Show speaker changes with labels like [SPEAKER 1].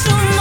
[SPEAKER 1] so much.